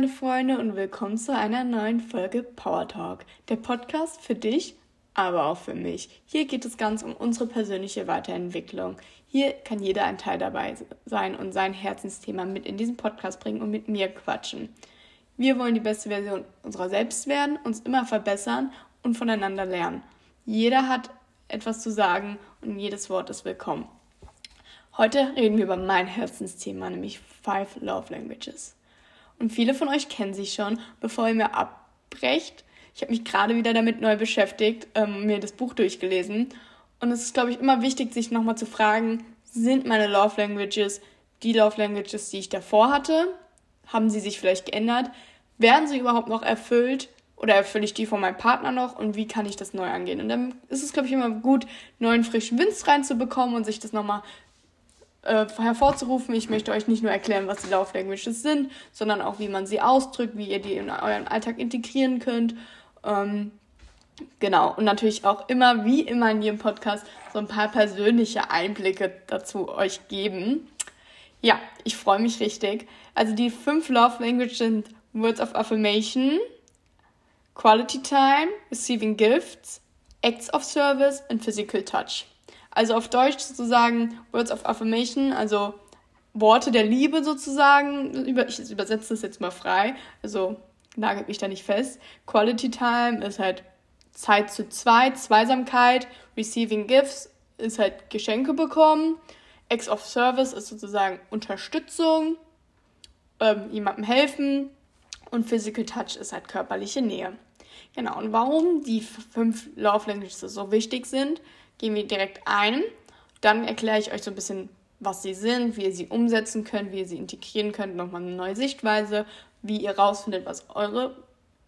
meine Freunde, und willkommen zu einer neuen Folge Power Talk, der Podcast für dich, aber auch für mich. Hier geht es ganz um unsere persönliche Weiterentwicklung. Hier kann jeder ein Teil dabei sein und sein Herzensthema mit in diesen Podcast bringen und mit mir quatschen. Wir wollen die beste Version unserer selbst werden, uns immer verbessern und voneinander lernen. Jeder hat etwas zu sagen und jedes Wort ist willkommen. Heute reden wir über mein Herzensthema, nämlich Five Love Languages. Und viele von euch kennen sie schon, bevor ihr mir abbrecht. Ich habe mich gerade wieder damit neu beschäftigt, ähm, mir das Buch durchgelesen. Und es ist, glaube ich, immer wichtig, sich nochmal zu fragen, sind meine Love Languages die Love Languages, die ich davor hatte? Haben sie sich vielleicht geändert? Werden sie überhaupt noch erfüllt? Oder erfülle ich die von meinem Partner noch? Und wie kann ich das neu angehen? Und dann ist es, glaube ich, immer gut, neuen frischen Wind reinzubekommen und sich das nochmal äh, hervorzurufen. Ich möchte euch nicht nur erklären, was die Love Languages sind, sondern auch, wie man sie ausdrückt, wie ihr die in euren Alltag integrieren könnt. Ähm, genau. Und natürlich auch immer, wie immer in jedem Podcast, so ein paar persönliche Einblicke dazu euch geben. Ja, ich freue mich richtig. Also die fünf Love Languages sind Words of Affirmation, Quality Time, Receiving Gifts, Acts of Service und Physical Touch. Also auf Deutsch sozusagen Words of Affirmation, also Worte der Liebe sozusagen. Ich übersetze das jetzt mal frei, also nagelt mich da nicht fest. Quality Time ist halt Zeit zu zweit, Zweisamkeit. Receiving Gifts ist halt Geschenke bekommen. Acts of Service ist sozusagen Unterstützung, ähm, jemandem helfen. Und Physical Touch ist halt körperliche Nähe. Genau, und warum die fünf Love Languages so wichtig sind, gehen wir direkt ein. Dann erkläre ich euch so ein bisschen, was sie sind, wie ihr sie umsetzen könnt, wie ihr sie integrieren könnt, nochmal eine neue Sichtweise, wie ihr rausfindet, was eure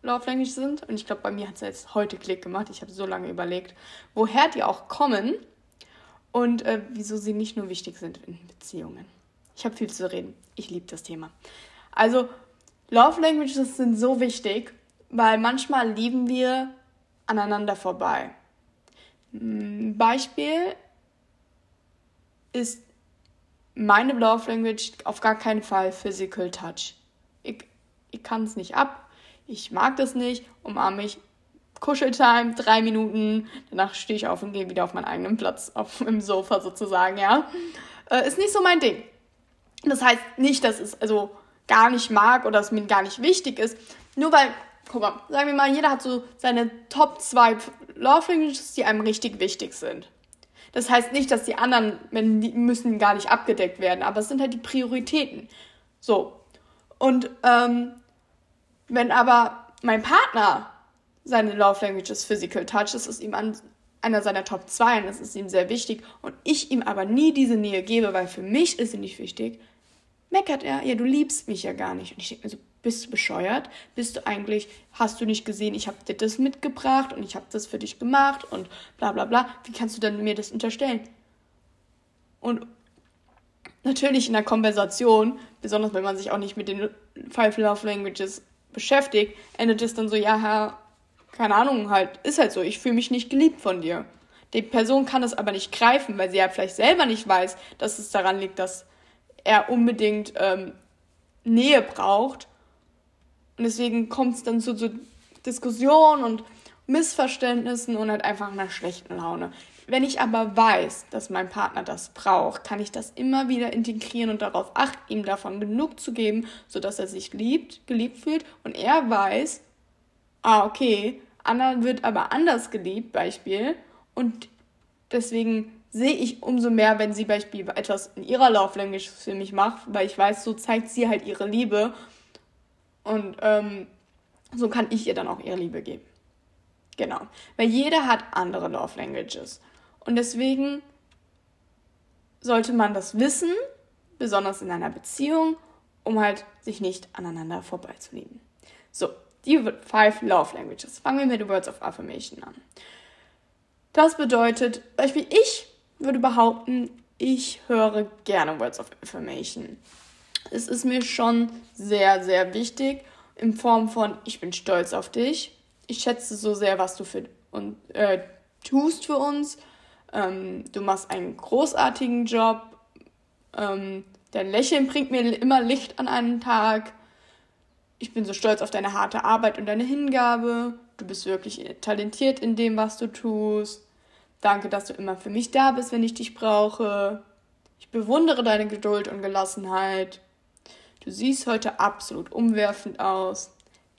Love Language sind. Und ich glaube, bei mir hat es jetzt heute Klick gemacht. Ich habe so lange überlegt, woher die auch kommen und äh, wieso sie nicht nur wichtig sind in Beziehungen. Ich habe viel zu reden. Ich liebe das Thema. Also, Love Languages sind so wichtig, weil manchmal lieben wir aneinander vorbei. Beispiel ist meine Love Language auf gar keinen Fall Physical Touch. Ich, ich kann es nicht ab, ich mag das nicht, umarme mich, Kuscheltime, drei Minuten, danach stehe ich auf und gehe wieder auf meinen eigenen Platz auf dem Sofa sozusagen, ja. Äh, ist nicht so mein Ding. Das heißt nicht, dass es also gar nicht mag oder es mir gar nicht wichtig ist. Nur weil guck mal, sagen wir mal, jeder hat so seine Top 2 Love Languages, die einem richtig wichtig sind. Das heißt nicht, dass die anderen müssen gar nicht abgedeckt werden, aber es sind halt die Prioritäten. So. Und ähm, wenn aber mein Partner seine Love Language ist Physical Touch, das ist ihm an, einer seiner Top 2 und das ist ihm sehr wichtig und ich ihm aber nie diese Nähe gebe, weil für mich ist sie nicht wichtig, meckert er, ja, du liebst mich ja gar nicht. Und ich denke mir so, bist du bescheuert? Bist du eigentlich, hast du nicht gesehen, ich habe dir das mitgebracht und ich habe das für dich gemacht und bla bla bla. Wie kannst du denn mir das unterstellen? Und natürlich in der Konversation, besonders wenn man sich auch nicht mit den Five Love Languages beschäftigt, endet es dann so, ja, Herr, keine Ahnung, halt, ist halt so, ich fühle mich nicht geliebt von dir. Die Person kann das aber nicht greifen, weil sie ja vielleicht selber nicht weiß, dass es daran liegt, dass er unbedingt ähm, Nähe braucht und deswegen kommt es dann zu, zu Diskussionen und Missverständnissen und halt einfach einer schlechten Laune. Wenn ich aber weiß, dass mein Partner das braucht, kann ich das immer wieder integrieren und darauf achten, ihm davon genug zu geben, sodass er sich liebt, geliebt fühlt und er weiß, ah, okay, Anna wird aber anders geliebt, Beispiel, und deswegen sehe ich umso mehr, wenn sie Beispiel etwas in ihrer Love Language für mich macht, weil ich weiß, so zeigt sie halt ihre Liebe und ähm, so kann ich ihr dann auch ihre Liebe geben. Genau. Weil jeder hat andere Love Languages. Und deswegen sollte man das wissen, besonders in einer Beziehung, um halt sich nicht aneinander vorbeizulieben. So, die Five Love Languages. Fangen wir mit den Words of Affirmation an. Das bedeutet, Beispiel ich würde behaupten, ich höre gerne Words of Affirmation es ist mir schon sehr, sehr wichtig in Form von, ich bin stolz auf dich. Ich schätze so sehr, was du für und äh, tust für uns. Ähm, du machst einen großartigen Job. Ähm, dein Lächeln bringt mir immer Licht an einen Tag. ich bin so stolz auf deine harte Arbeit und deine Hingabe. Du bist wirklich talentiert in dem, was du tust. Danke, dass du immer für mich da bist, wenn ich dich brauche. Ich bewundere deine Geduld und Gelassenheit. Du siehst heute absolut umwerfend aus.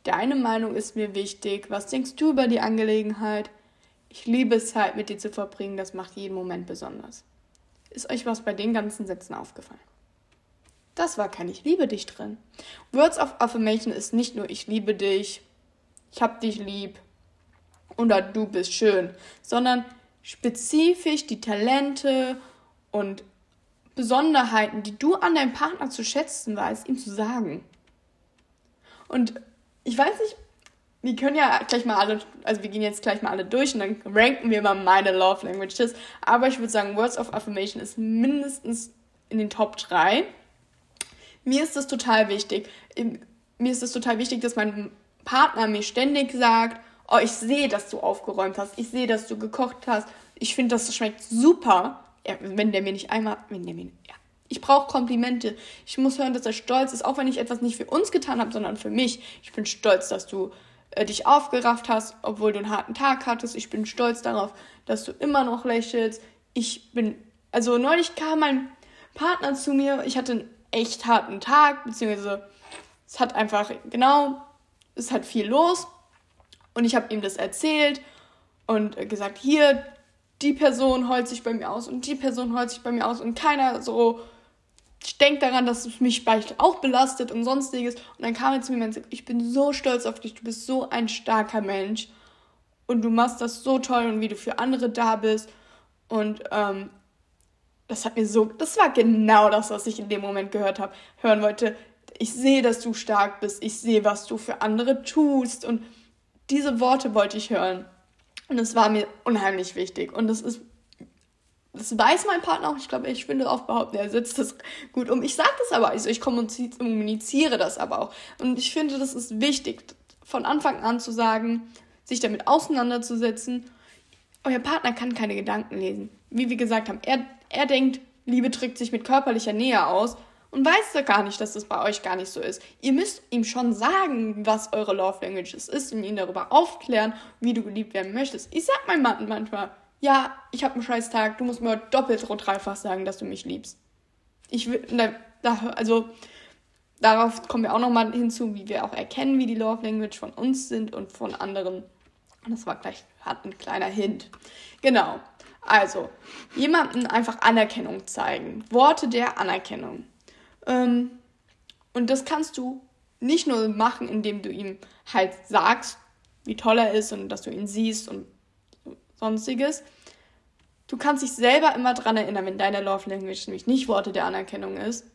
Deine Meinung ist mir wichtig. Was denkst du über die Angelegenheit? Ich liebe es, Zeit mit dir zu verbringen. Das macht jeden Moment besonders. Ist euch was bei den ganzen Sätzen aufgefallen? Das war kein Ich liebe dich drin. Words of Affirmation ist nicht nur Ich liebe dich, ich hab dich lieb oder du bist schön, sondern spezifisch die Talente und Besonderheiten, die du an deinem Partner zu schätzen weißt, ihm zu sagen. Und ich weiß nicht, wir können ja gleich mal alle, also wir gehen jetzt gleich mal alle durch und dann ranken wir mal meine Love Languages. Aber ich würde sagen, Words of Affirmation ist mindestens in den Top 3 mir ist es total wichtig. Mir ist es total wichtig, dass mein Partner mir ständig sagt, oh, ich sehe, dass du aufgeräumt hast, ich sehe, dass du gekocht hast, ich finde, das schmeckt super. Ja, wenn der mir nicht einmal, wenn der mir, ja. Ich brauche Komplimente. Ich muss hören, dass er stolz ist, auch wenn ich etwas nicht für uns getan habe, sondern für mich. Ich bin stolz, dass du äh, dich aufgerafft hast, obwohl du einen harten Tag hattest. Ich bin stolz darauf, dass du immer noch lächelst. Ich bin, also neulich kam mein Partner zu mir. Ich hatte echt harten Tag, beziehungsweise es hat einfach, genau, es hat viel los. Und ich habe ihm das erzählt und gesagt, hier, die Person heult sich bei mir aus und die Person heult sich bei mir aus und keiner so denkt daran, dass es mich vielleicht auch belastet und sonstiges. Und dann kam er zu mir und sagte, ich bin so stolz auf dich, du bist so ein starker Mensch und du machst das so toll und wie du für andere da bist. Und ähm, das hat mir so, das war genau das, was ich in dem Moment gehört habe, hören wollte. Ich sehe, dass du stark bist. Ich sehe, was du für andere tust. Und diese Worte wollte ich hören. Und das war mir unheimlich wichtig. Und das ist, das weiß mein Partner auch. Ich glaube, ich finde auch behaupten, er setzt das gut um. Ich sage das aber, also ich kommuniziere das aber auch. Und ich finde, das ist wichtig, von Anfang an zu sagen, sich damit auseinanderzusetzen. Euer Partner kann keine Gedanken lesen. Wie wir gesagt haben, er er denkt, Liebe drückt sich mit körperlicher Nähe aus und weiß ja gar nicht, dass das bei euch gar nicht so ist. Ihr müsst ihm schon sagen, was eure Love Languages ist und ihn darüber aufklären, wie du geliebt werden möchtest. Ich sag meinem Mann manchmal, ja, ich habe einen scheiß Tag, du musst mir doppelt und dreifach sagen, dass du mich liebst. Ich will, also darauf kommen wir auch nochmal hinzu, wie wir auch erkennen, wie die Love Language von uns sind und von anderen. Das war gleich, hat ein kleiner Hint. Genau. Also, jemandem einfach Anerkennung zeigen. Worte der Anerkennung. Ähm, und das kannst du nicht nur machen, indem du ihm halt sagst, wie toll er ist und dass du ihn siehst und sonstiges. Du kannst dich selber immer daran erinnern, wenn deine Love Language nämlich nicht Worte der Anerkennung ist,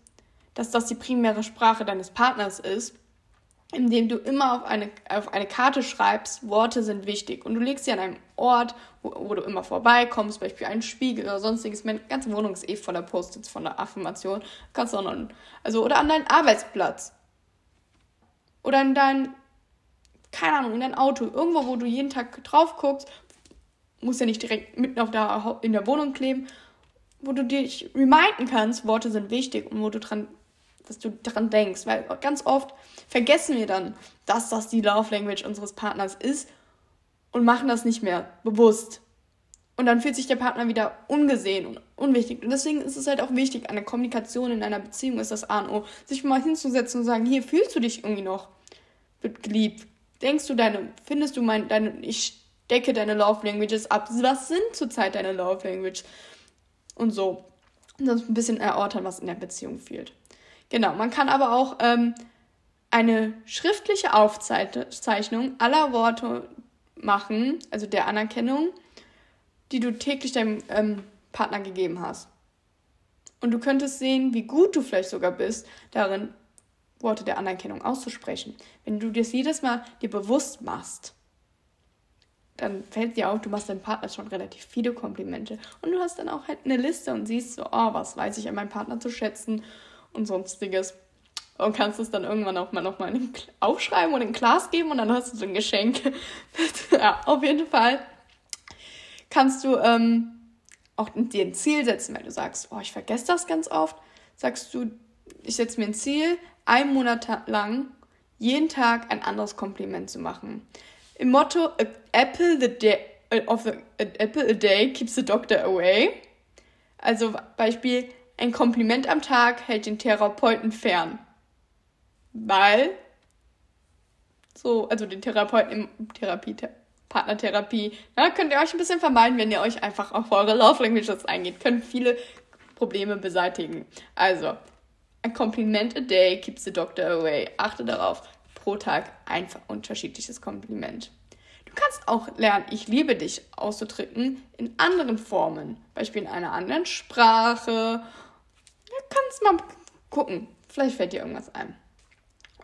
dass das die primäre Sprache deines Partners ist indem du immer auf eine, auf eine Karte schreibst, Worte sind wichtig. Und du legst sie an einem Ort, wo, wo du immer vorbeikommst, zum Beispiel einen Spiegel oder sonstiges. Meine ganze Wohnung ist eh voller Post-its von der Affirmation. Kannst du auch noch, also, oder an deinen Arbeitsplatz. Oder in dein, keine Ahnung, in dein Auto. Irgendwo, wo du jeden Tag drauf guckst, muss ja nicht direkt mitten auf der, in der Wohnung kleben, wo du dich reminden kannst, Worte sind wichtig und wo du dran dass du daran denkst, weil ganz oft vergessen wir dann, dass das die Love Language unseres Partners ist und machen das nicht mehr bewusst. Und dann fühlt sich der Partner wieder ungesehen und unwichtig. Und deswegen ist es halt auch wichtig, eine Kommunikation in einer Beziehung ist das A und O, sich mal hinzusetzen und sagen, hier fühlst du dich irgendwie noch geliebt. Denkst du deine, findest du mein, deine, ich decke deine Love Languages ab. Was sind zurzeit deine Love Language? Und so. Und das ein bisschen erörtern, was in der Beziehung fehlt. Genau, man kann aber auch ähm, eine schriftliche Aufzeichnung aller Worte machen, also der Anerkennung, die du täglich deinem ähm, Partner gegeben hast. Und du könntest sehen, wie gut du vielleicht sogar bist, darin Worte der Anerkennung auszusprechen. Wenn du das jedes Mal dir bewusst machst, dann fällt dir auf, du machst deinem Partner schon relativ viele Komplimente. Und du hast dann auch halt eine Liste und siehst so, oh, was weiß ich an meinem Partner zu schätzen und sonstiges. Und kannst es dann irgendwann auch mal nochmal aufschreiben und in Glas geben und dann hast du so ein Geschenk. ja, auf jeden Fall kannst du ähm, auch dir ein Ziel setzen, weil du sagst, oh, ich vergesse das ganz oft. Sagst du, ich setze mir ein Ziel, einen Monat lang jeden Tag ein anderes Kompliment zu machen. Im Motto Apple the day of the, Apple a day keeps the doctor away. Also Beispiel ein Kompliment am Tag hält den Therapeuten fern. Weil so, also den Therapeuten im Therapie, Partnertherapie, ja, könnt ihr euch ein bisschen vermeiden, wenn ihr euch einfach auf eure Love Languages eingeht. Könnt viele Probleme beseitigen. Also, ein Kompliment a day keeps the doctor away. Achte darauf, pro Tag ein unterschiedliches Kompliment. Du kannst auch lernen, ich liebe dich auszudrücken in anderen Formen. Beispiel in einer anderen Sprache. Du kannst mal gucken. Vielleicht fällt dir irgendwas ein.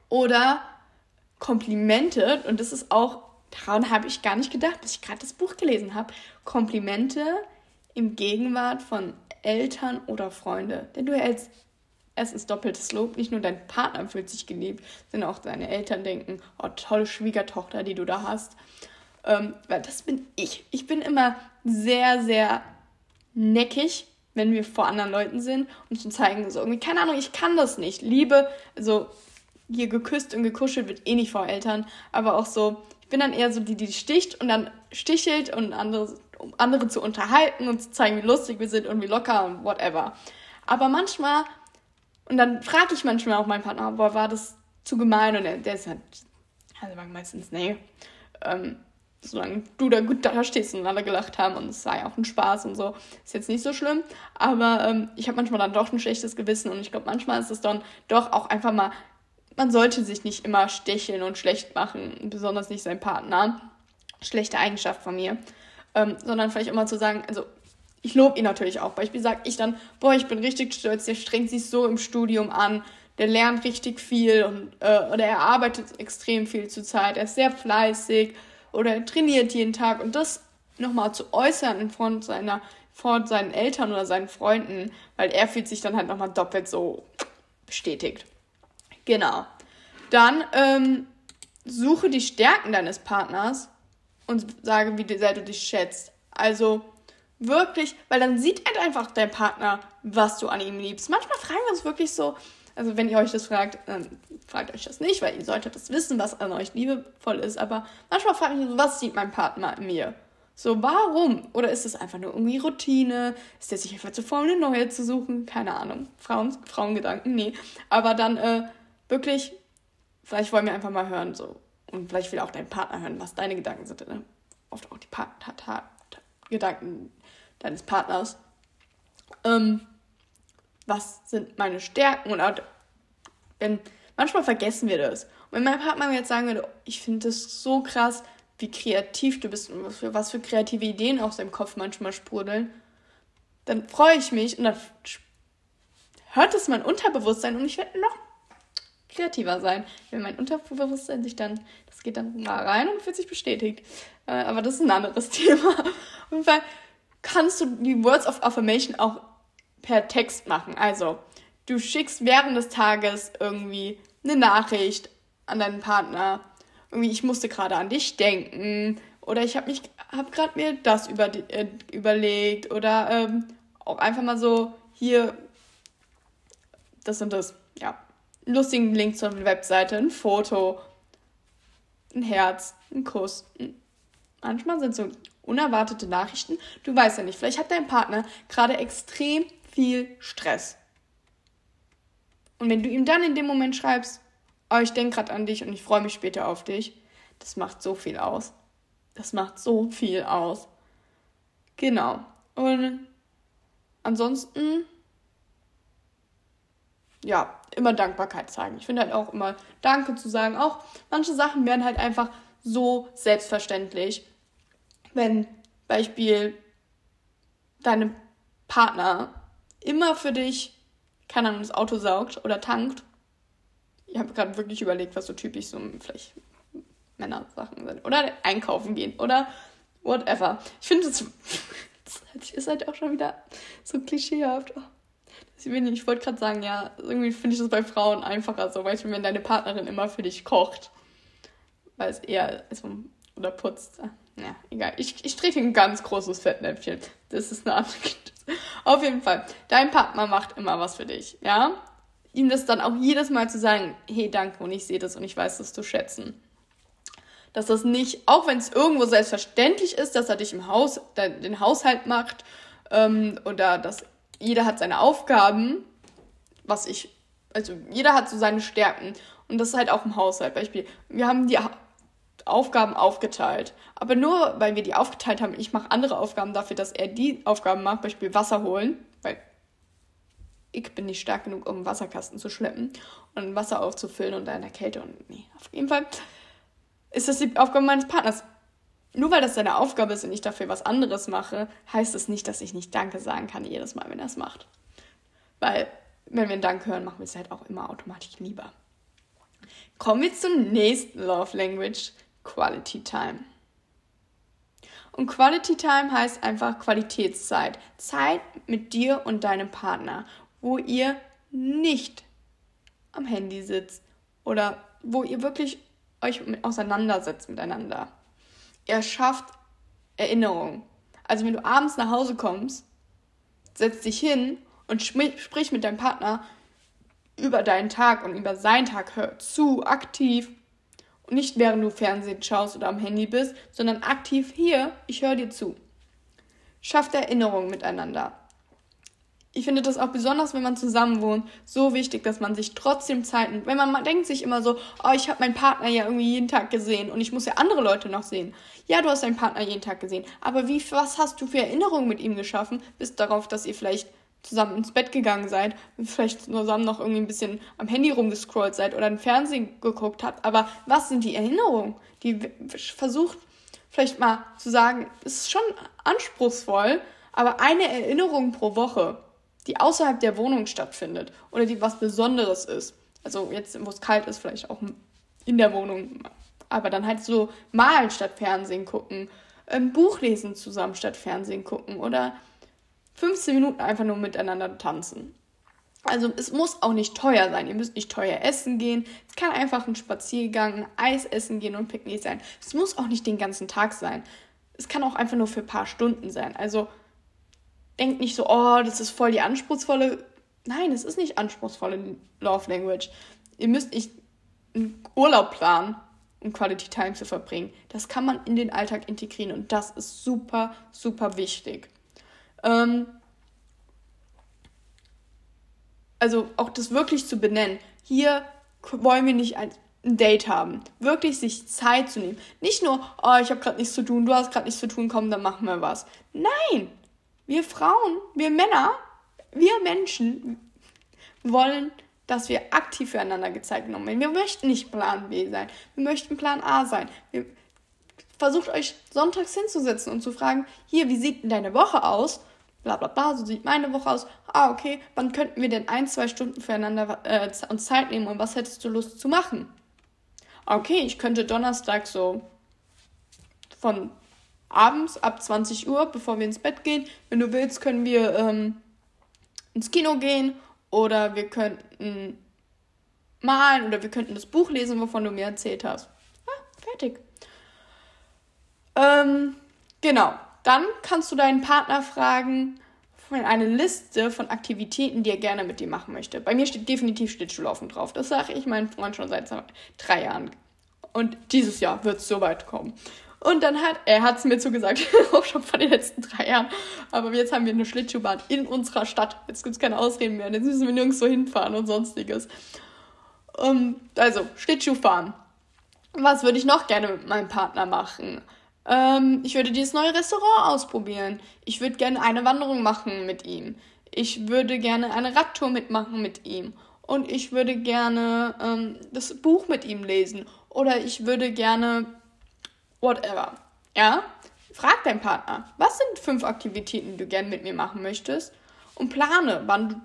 Oder Komplimente, und das ist auch, daran habe ich gar nicht gedacht, bis ich gerade das Buch gelesen habe. Komplimente im Gegenwart von Eltern oder Freunde. Denn du erhältst erstens doppeltes Lob. Nicht nur dein Partner fühlt sich geliebt, sondern auch deine Eltern denken, oh, tolle Schwiegertochter, die du da hast. Ähm, weil das bin ich. Ich bin immer sehr, sehr neckig, wenn wir vor anderen Leuten sind und zu zeigen, so irgendwie, keine Ahnung, ich kann das nicht. Liebe, also hier geküsst und gekuschelt wird eh nicht vor Eltern, aber auch so, ich bin dann eher so die, die sticht und dann stichelt und andere, um andere zu unterhalten und zu zeigen, wie lustig wir sind und wie locker und whatever. Aber manchmal und dann frage ich manchmal auch meinen Partner, boah, war das zu gemein? Und der, der ist halt, also meistens, nee. Ähm, solange du da gut da stehst und alle gelacht haben und es ja auch ein Spaß und so, ist jetzt nicht so schlimm. Aber ähm, ich habe manchmal dann doch ein schlechtes Gewissen und ich glaube, manchmal ist es dann doch auch einfach mal, man sollte sich nicht immer stecheln und schlecht machen, besonders nicht sein Partner. Schlechte Eigenschaft von mir. Ähm, sondern vielleicht immer zu sagen, also ich lobe ihn natürlich auch. Beispiel sage ich dann, boah, ich bin richtig stolz, der strengt sich so im Studium an, der lernt richtig viel und äh, oder er arbeitet extrem viel zur Zeit, er ist sehr fleißig oder er trainiert jeden Tag und das nochmal zu äußern in Front seiner vor seinen Eltern oder seinen Freunden, weil er fühlt sich dann halt nochmal doppelt so bestätigt. Genau. Dann ähm, suche die Stärken deines Partners und sage, wie sehr du dich schätzt. Also Wirklich, weil dann sieht halt einfach dein Partner, was du an ihm liebst. Manchmal fragen wir uns wirklich so, also wenn ihr euch das fragt, dann fragt euch das nicht, weil ihr solltet das wissen, was an euch liebevoll ist. Aber manchmal frage ich mich so, was sieht mein Partner in mir? So, warum? Oder ist es einfach nur irgendwie Routine? Ist der sich einfach zu faul, eine neue zu suchen? Keine Ahnung. Frauen, Frauengedanken, nee. Aber dann äh, wirklich, vielleicht wollen wir einfach mal hören, so. Und vielleicht will auch dein Partner hören, was deine Gedanken sind. Ne? Oft auch die Partner Gedanken deines Partners. Ähm, was sind meine Stärken? Und auch, wenn, manchmal vergessen wir das. Und wenn mein Partner mir jetzt sagen würde, ich finde das so krass, wie kreativ du bist und was für, was für kreative Ideen aus deinem Kopf manchmal sprudeln, dann freue ich mich und dann hört es mein Unterbewusstsein und ich werde noch kreativer sein, wenn mein Unterbewusstsein sich dann, das geht dann mal rein und fühlt sich bestätigt. Äh, aber das ist ein anderes Thema. Auf jeden kannst du die Words of Affirmation auch per Text machen. Also, du schickst während des Tages irgendwie eine Nachricht an deinen Partner. Irgendwie, ich musste gerade an dich denken. Oder ich habe mich, habe gerade mir das über, äh, überlegt. Oder ähm, auch einfach mal so hier das und das. Ja, lustigen Link zur Webseite, ein Foto, ein Herz, ein Kuss. Manchmal sind so unerwartete Nachrichten. Du weißt ja nicht, vielleicht hat dein Partner gerade extrem viel Stress. Und wenn du ihm dann in dem Moment schreibst, oh, ich denke gerade an dich und ich freue mich später auf dich, das macht so viel aus. Das macht so viel aus. Genau. Und ansonsten, ja, immer Dankbarkeit zeigen. Ich finde halt auch immer Danke zu sagen. Auch manche Sachen werden halt einfach so selbstverständlich wenn Beispiel deine Partner immer für dich, keine Ahnung, das Auto saugt oder tankt. Ich habe gerade wirklich überlegt, was so typisch so vielleicht Männersachen sind. Oder einkaufen gehen oder whatever. Ich finde, das, das ist halt auch schon wieder so klischeehaft. Ich wollte gerade sagen, ja, irgendwie finde ich das bei Frauen einfacher so, weißt du, wenn deine Partnerin immer für dich kocht. Weil es eher, also, oder putzt. Ja, egal. Ich, ich trete ein ganz großes Fettnäpfchen. Das ist eine andere. Auf jeden Fall, dein Partner macht immer was für dich, ja? ihm das dann auch jedes Mal zu sagen, hey, danke und ich sehe das und ich weiß das zu schätzen. Dass das nicht, auch wenn es irgendwo selbstverständlich ist, dass er dich im Haus, den Haushalt macht ähm, oder dass jeder hat seine Aufgaben, was ich, also jeder hat so seine Stärken und das ist halt auch im Haushalt. Beispiel, wir haben die Aufgaben aufgeteilt. Aber nur weil wir die aufgeteilt haben, ich mache andere Aufgaben dafür, dass er die Aufgaben macht, Beispiel Wasser holen, weil ich bin nicht stark genug, um Wasserkasten zu schleppen und Wasser aufzufüllen und in der Kälte und nee, auf jeden Fall ist das die Aufgabe meines Partners. Nur weil das seine Aufgabe ist und ich dafür was anderes mache, heißt das nicht, dass ich nicht Danke sagen kann jedes Mal, wenn er es macht. Weil, wenn wir einen Dank hören, machen wir es halt auch immer automatisch lieber. Kommen wir zur nächsten Love Language, Quality Time. Und Quality Time heißt einfach Qualitätszeit. Zeit mit dir und deinem Partner, wo ihr nicht am Handy sitzt oder wo ihr wirklich euch auseinandersetzt miteinander. Er schafft Erinnerungen. Also wenn du abends nach Hause kommst, setz dich hin und sprich mit deinem Partner über deinen Tag und über seinen Tag. Hör zu, aktiv. Und nicht während du Fernsehen schaust oder am Handy bist, sondern aktiv hier, ich höre dir zu. Schafft Erinnerungen miteinander ich finde das auch besonders, wenn man zusammen wohnt, so wichtig, dass man sich trotzdem Zeit nimmt. Wenn man, denkt sich immer so, oh, ich habe meinen Partner ja irgendwie jeden Tag gesehen und ich muss ja andere Leute noch sehen. Ja, du hast deinen Partner jeden Tag gesehen, aber wie, was hast du für Erinnerungen mit ihm geschaffen, bis darauf, dass ihr vielleicht zusammen ins Bett gegangen seid, vielleicht zusammen noch irgendwie ein bisschen am Handy rumgescrollt seid oder ein Fernsehen geguckt habt. Aber was sind die Erinnerungen? Die versucht vielleicht mal zu sagen, es ist schon anspruchsvoll, aber eine Erinnerung pro Woche die außerhalb der Wohnung stattfindet oder die was Besonderes ist. Also jetzt, wo es kalt ist, vielleicht auch in der Wohnung. Aber dann halt so malen statt Fernsehen gucken, ein Buch lesen zusammen statt Fernsehen gucken oder 15 Minuten einfach nur miteinander tanzen. Also es muss auch nicht teuer sein. Ihr müsst nicht teuer essen gehen. Es kann einfach ein Spaziergang, ein Eis essen gehen und Picknick sein. Es muss auch nicht den ganzen Tag sein. Es kann auch einfach nur für ein paar Stunden sein. Also denkt nicht so, oh, das ist voll die anspruchsvolle. Nein, es ist nicht anspruchsvolle Love Language. Ihr müsst nicht einen Urlaub planen, um Quality Time zu verbringen. Das kann man in den Alltag integrieren und das ist super, super wichtig. Ähm also auch das wirklich zu benennen. Hier wollen wir nicht ein Date haben. Wirklich sich Zeit zu nehmen. Nicht nur, oh, ich habe gerade nichts zu tun, du hast gerade nichts zu tun, komm, dann machen wir was. Nein, wir Frauen, wir Männer, wir Menschen wollen, dass wir aktiv füreinander gezeigt werden. Wir möchten nicht Plan B sein. Wir möchten Plan A sein. Wir, versucht euch sonntags hinzusetzen und zu fragen, hier, wie sieht denn deine Woche aus? Bla bla bla, so sieht meine Woche aus. Ah, okay, wann könnten wir denn ein, zwei Stunden füreinander äh, uns Zeit nehmen und was hättest du Lust zu machen? Okay, ich könnte Donnerstag so von abends ab 20 Uhr, bevor wir ins Bett gehen. Wenn du willst, können wir ähm, ins Kino gehen oder wir könnten malen oder wir könnten das Buch lesen, wovon du mir erzählt hast. Ah, fertig. Ähm, genau. Dann kannst du deinen Partner fragen, eine Liste von Aktivitäten, die er gerne mit dir machen möchte. Bei mir steht definitiv Schlittschuhlaufen drauf. Das sage ich meinem Freund schon seit drei Jahren. Und dieses Jahr wird es so weit kommen. Und dann hat, er hat es mir zugesagt, auch schon vor den letzten drei Jahren. Aber jetzt haben wir eine Schlittschuhbahn in unserer Stadt. Jetzt gibt es keine Ausreden mehr. Jetzt müssen wir nirgendwo hinfahren und sonstiges. Um, ähm, also, Schlittschuhfahren. Was würde ich noch gerne mit meinem Partner machen? Ähm, ich würde dieses neue Restaurant ausprobieren. Ich würde gerne eine Wanderung machen mit ihm. Ich würde gerne eine Radtour mitmachen mit ihm. Und ich würde gerne ähm, das Buch mit ihm lesen. Oder ich würde gerne whatever. Ja? Frag deinen Partner, was sind fünf Aktivitäten, die du gerne mit mir machen möchtest? Und plane, wann du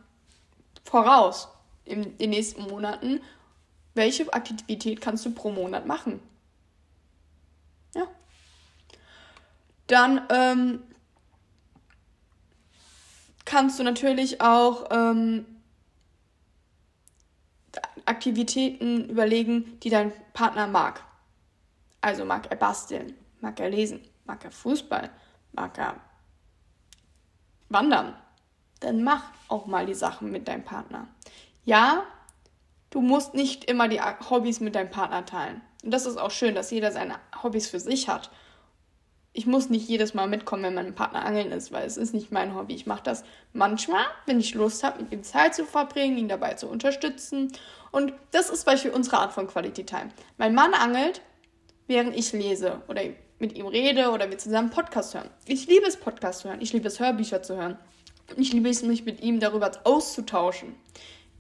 voraus in den nächsten Monaten, welche Aktivität kannst du pro Monat machen. Ja. Dann ähm, kannst du natürlich auch ähm, Aktivitäten überlegen, die dein Partner mag. Also mag er basteln, mag er lesen, mag er Fußball, mag er wandern. Dann mach auch mal die Sachen mit deinem Partner. Ja, Du musst nicht immer die Hobbys mit deinem Partner teilen. Und das ist auch schön, dass jeder seine Hobbys für sich hat. Ich muss nicht jedes Mal mitkommen, wenn mein Partner angeln ist, weil es ist nicht mein Hobby. Ich mache das manchmal, wenn ich Lust habe, mit ihm Zeit zu verbringen, ihn dabei zu unterstützen. Und das ist zum Beispiel unsere Art von Quality Time. Mein Mann angelt, während ich lese oder mit ihm rede oder wir zusammen Podcast hören. Ich liebe es, Podcast zu hören. Ich liebe es, Hörbücher zu hören. Ich liebe es, mich mit ihm darüber auszutauschen.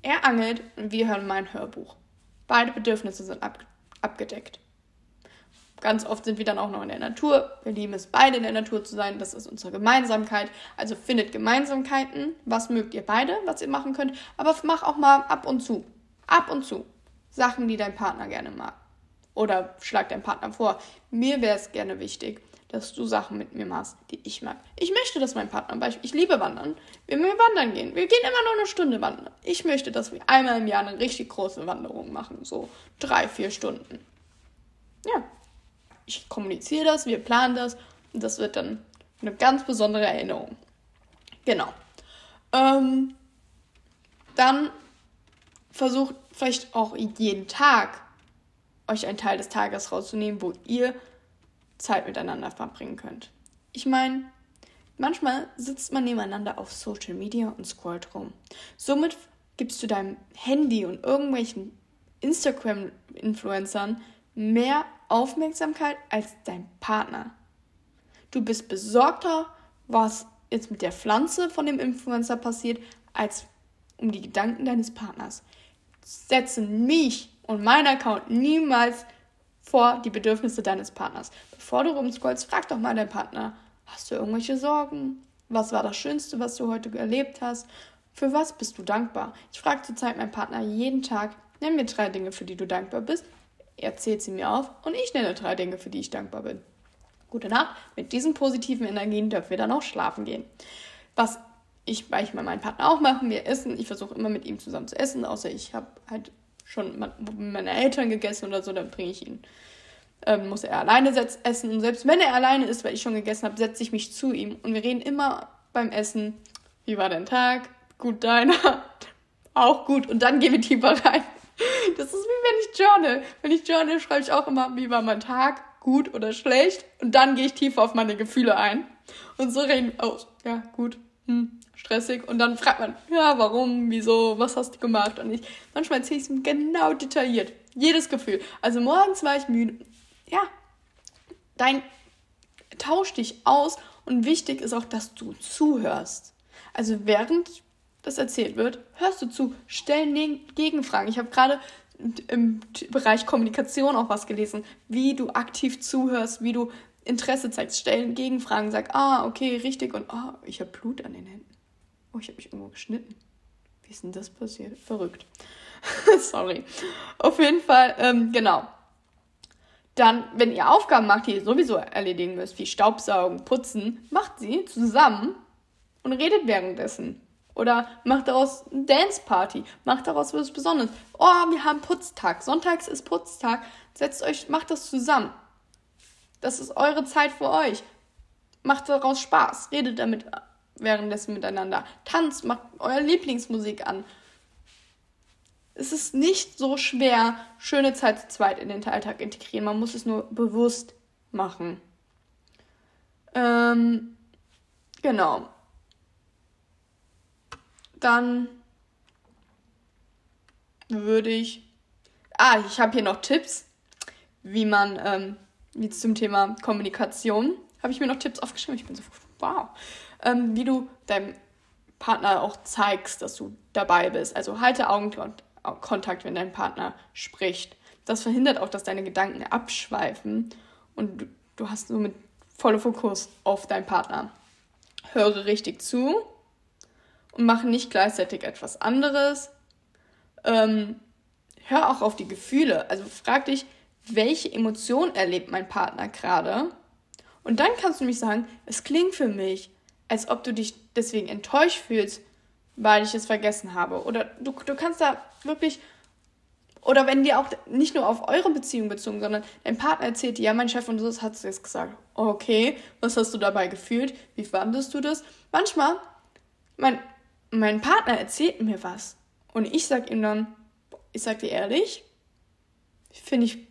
Er angelt und wir hören mein Hörbuch. Beide Bedürfnisse sind ab, abgedeckt. Ganz oft sind wir dann auch noch in der Natur. Wir lieben es, beide in der Natur zu sein. Das ist unsere Gemeinsamkeit. Also findet Gemeinsamkeiten. Was mögt ihr beide, was ihr machen könnt. Aber mach auch mal ab und zu. Ab und zu. Sachen, die dein Partner gerne mag. Oder schlag deinem Partner vor. Mir wäre es gerne wichtig, dass du Sachen mit mir machst, die ich mag. Ich möchte, dass mein Partner, Beispiel, ich liebe Wandern, wenn wir wandern gehen. Wir gehen immer nur eine Stunde wandern. Ich möchte, dass wir einmal im Jahr eine richtig große Wanderung machen, so drei, vier Stunden. Ja, ich kommuniziere das, wir planen das und das wird dann eine ganz besondere Erinnerung. Genau. Ähm, dann versucht vielleicht auch jeden Tag euch einen Teil des Tages rauszunehmen, wo ihr Zeit miteinander verbringen könnt. Ich meine, manchmal sitzt man nebeneinander auf Social Media und scrollt rum. Somit gibst du deinem Handy und irgendwelchen Instagram-Influencern mehr Aufmerksamkeit als dein Partner. Du bist besorgter, was jetzt mit der Pflanze von dem Influencer passiert, als um die Gedanken deines Partners. Setze mich und meinen Account niemals vor die Bedürfnisse deines Partners. Bevor du rumscrollst, frag doch mal deinen Partner, hast du irgendwelche Sorgen? Was war das Schönste, was du heute erlebt hast? Für was bist du dankbar? Ich frage zurzeit meinen Partner jeden Tag, nenn mir drei Dinge, für die du dankbar bist. Er zählt sie mir auf und ich nenne drei Dinge, für die ich dankbar bin. Gute Nacht. Mit diesen positiven Energien dürfen wir dann auch schlafen gehen. Was ich manchmal meinen Partner auch machen, wir essen. Ich versuche immer mit ihm zusammen zu essen, außer ich habe halt schon mit meinen Eltern gegessen oder so, dann bringe ich ihn. Ähm, muss er alleine essen. Und selbst wenn er alleine ist, weil ich schon gegessen habe, setze ich mich zu ihm. Und wir reden immer beim Essen, wie war dein Tag? Gut, deiner? auch gut. Und dann gehen wir tiefer rein. Das ist wie wenn ich journal. Wenn ich journal, schreibe ich auch immer, wie war mein Tag? Gut oder schlecht? Und dann gehe ich tiefer auf meine Gefühle ein. Und so reden wir, oh, ja, gut, hm, stressig. Und dann fragt man, ja, warum, wieso, was hast du gemacht? Und ich, manchmal erzähle ich es ihm genau detailliert. Jedes Gefühl. Also morgens war ich müde. Ja, dein, tausch dich aus. Und wichtig ist auch, dass du zuhörst. Also während das erzählt wird, hörst du zu, stell Gegenfragen. Ich habe gerade im Bereich Kommunikation auch was gelesen, wie du aktiv zuhörst, wie du Interesse zeigst, stellen Gegenfragen, sag, ah, okay, richtig und ah, oh, ich habe Blut an den Händen. Oh, ich habe mich irgendwo geschnitten. Wie ist denn das passiert? Verrückt. Sorry. Auf jeden Fall, ähm, genau. Dann, wenn ihr Aufgaben macht, die ihr sowieso erledigen müsst, wie Staubsaugen, Putzen, macht sie zusammen und redet währenddessen. Oder macht daraus eine Dance-Party. Macht daraus was Besonderes. Oh, wir haben Putztag. Sonntags ist Putztag. Setzt euch, macht das zusammen. Das ist eure Zeit für euch. Macht daraus Spaß. Redet damit währenddessen miteinander. Tanzt, macht eure Lieblingsmusik an. Es ist nicht so schwer, schöne Zeit zu zweit in den Alltag integrieren. Man muss es nur bewusst machen. Ähm, genau. Dann würde ich. Ah, ich habe hier noch Tipps, wie man, ähm, wie zum Thema Kommunikation, habe ich mir noch Tipps aufgeschrieben. Ich bin so, wow. Ähm, wie du deinem Partner auch zeigst, dass du dabei bist. Also halte Augenkontakt, wenn dein Partner spricht. Das verhindert auch, dass deine Gedanken abschweifen und du, du hast somit volle Fokus auf deinen Partner. Höre richtig zu und mache nicht gleichzeitig etwas anderes. Ähm, hör auch auf die Gefühle. Also frag dich, welche Emotion erlebt mein Partner gerade? Und dann kannst du mich sagen, es klingt für mich, als ob du dich deswegen enttäuscht fühlst, weil ich es vergessen habe. Oder du, du kannst da wirklich, oder wenn dir auch nicht nur auf eure Beziehung bezogen, sondern dein Partner erzählt dir, ja, mein Chef und so hat es jetzt gesagt. Okay, was hast du dabei gefühlt? Wie fandest du das? Manchmal, mein, mein Partner erzählt mir was und ich sag ihm dann, ich sag dir ehrlich, finde ich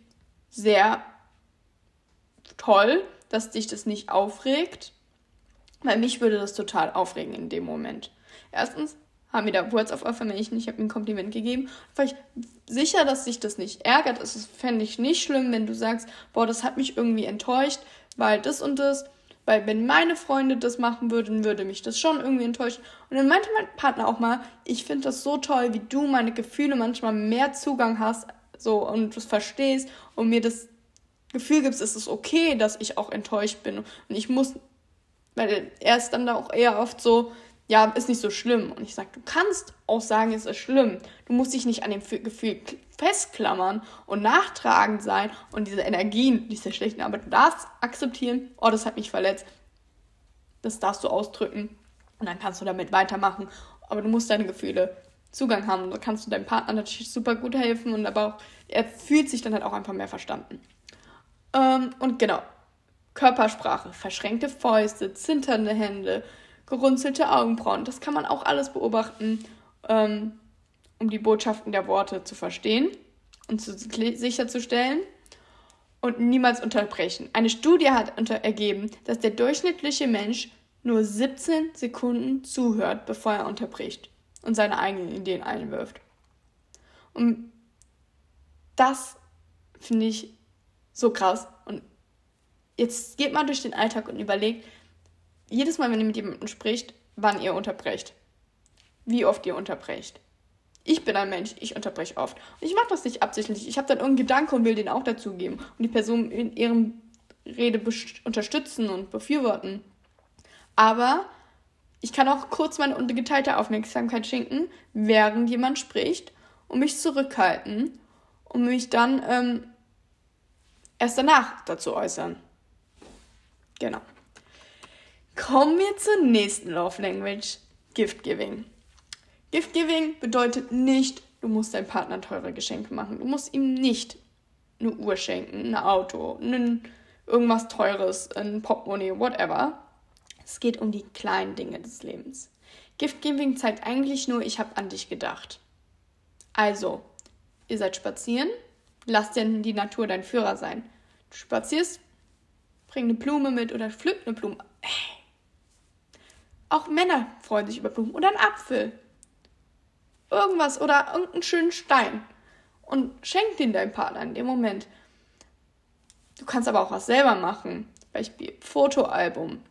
sehr toll, dass dich das nicht aufregt, weil mich würde das total aufregen in dem Moment. Erstens haben mir da Words of Affirmation, ich habe ihm ein Kompliment gegeben. War ich sicher, dass sich das nicht ärgert. Es fände ich nicht schlimm, wenn du sagst, boah, das hat mich irgendwie enttäuscht, weil das und das. Weil wenn meine Freunde das machen würden, würde mich das schon irgendwie enttäuschen. Und dann meinte mein Partner auch mal, ich finde das so toll, wie du meine Gefühle manchmal mehr Zugang hast so und du verstehst und mir das Gefühl gibst, es ist okay, dass ich auch enttäuscht bin. Und ich muss, weil er ist dann da auch eher oft so, ja, ist nicht so schlimm. Und ich sage, du kannst auch sagen, es ist schlimm. Du musst dich nicht an dem Gefühl festklammern und nachtragend sein und diese Energien, diese schlechten, aber du darfst akzeptieren, oh, das hat mich verletzt. Das darfst du ausdrücken und dann kannst du damit weitermachen. Aber du musst deine Gefühle Zugang haben und da kannst du deinem Partner natürlich super gut helfen und aber auch, er fühlt sich dann halt auch einfach mehr verstanden. Ähm, und genau, Körpersprache, verschränkte Fäuste, zitternde Hände, gerunzelte Augenbrauen. Das kann man auch alles beobachten, ähm, um die Botschaften der Worte zu verstehen und zu, sicherzustellen und niemals unterbrechen. Eine Studie hat ergeben, dass der durchschnittliche Mensch nur 17 Sekunden zuhört, bevor er unterbricht und seine eigenen Ideen einwirft. Und das finde ich so krass. Und jetzt geht mal durch den Alltag und überlegt, jedes Mal, wenn ihr mit jemandem spricht, wann ihr unterbrecht. Wie oft ihr unterbrecht. Ich bin ein Mensch, ich unterbreche oft. Und ich mache das nicht absichtlich. Ich habe dann irgendeinen Gedanke und will den auch dazugeben und die Person in ihrem Rede unterstützen und befürworten. Aber ich kann auch kurz meine ungeteilte Aufmerksamkeit schenken, während jemand spricht und mich zurückhalten und mich dann ähm, erst danach dazu äußern. Genau. Kommen wir zur nächsten Love Language, Gift Giving. Gift Giving bedeutet nicht, du musst deinem Partner teure Geschenke machen. Du musst ihm nicht eine Uhr schenken, ein Auto, ein, irgendwas Teures, ein Portemonnaie, whatever. Es geht um die kleinen Dinge des Lebens. Gift Giving zeigt eigentlich nur, ich habe an dich gedacht. Also, ihr seid spazieren, lass denn die Natur dein Führer sein. Du spazierst, bring eine Blume mit oder pflück eine Blume. Hey, auch Männer freuen sich über Blumen. Oder einen Apfel. Irgendwas oder irgendeinen schönen Stein. Und schenk den deinem Partner in dem Moment. Du kannst aber auch was selber machen. Beispiel Fotoalbum,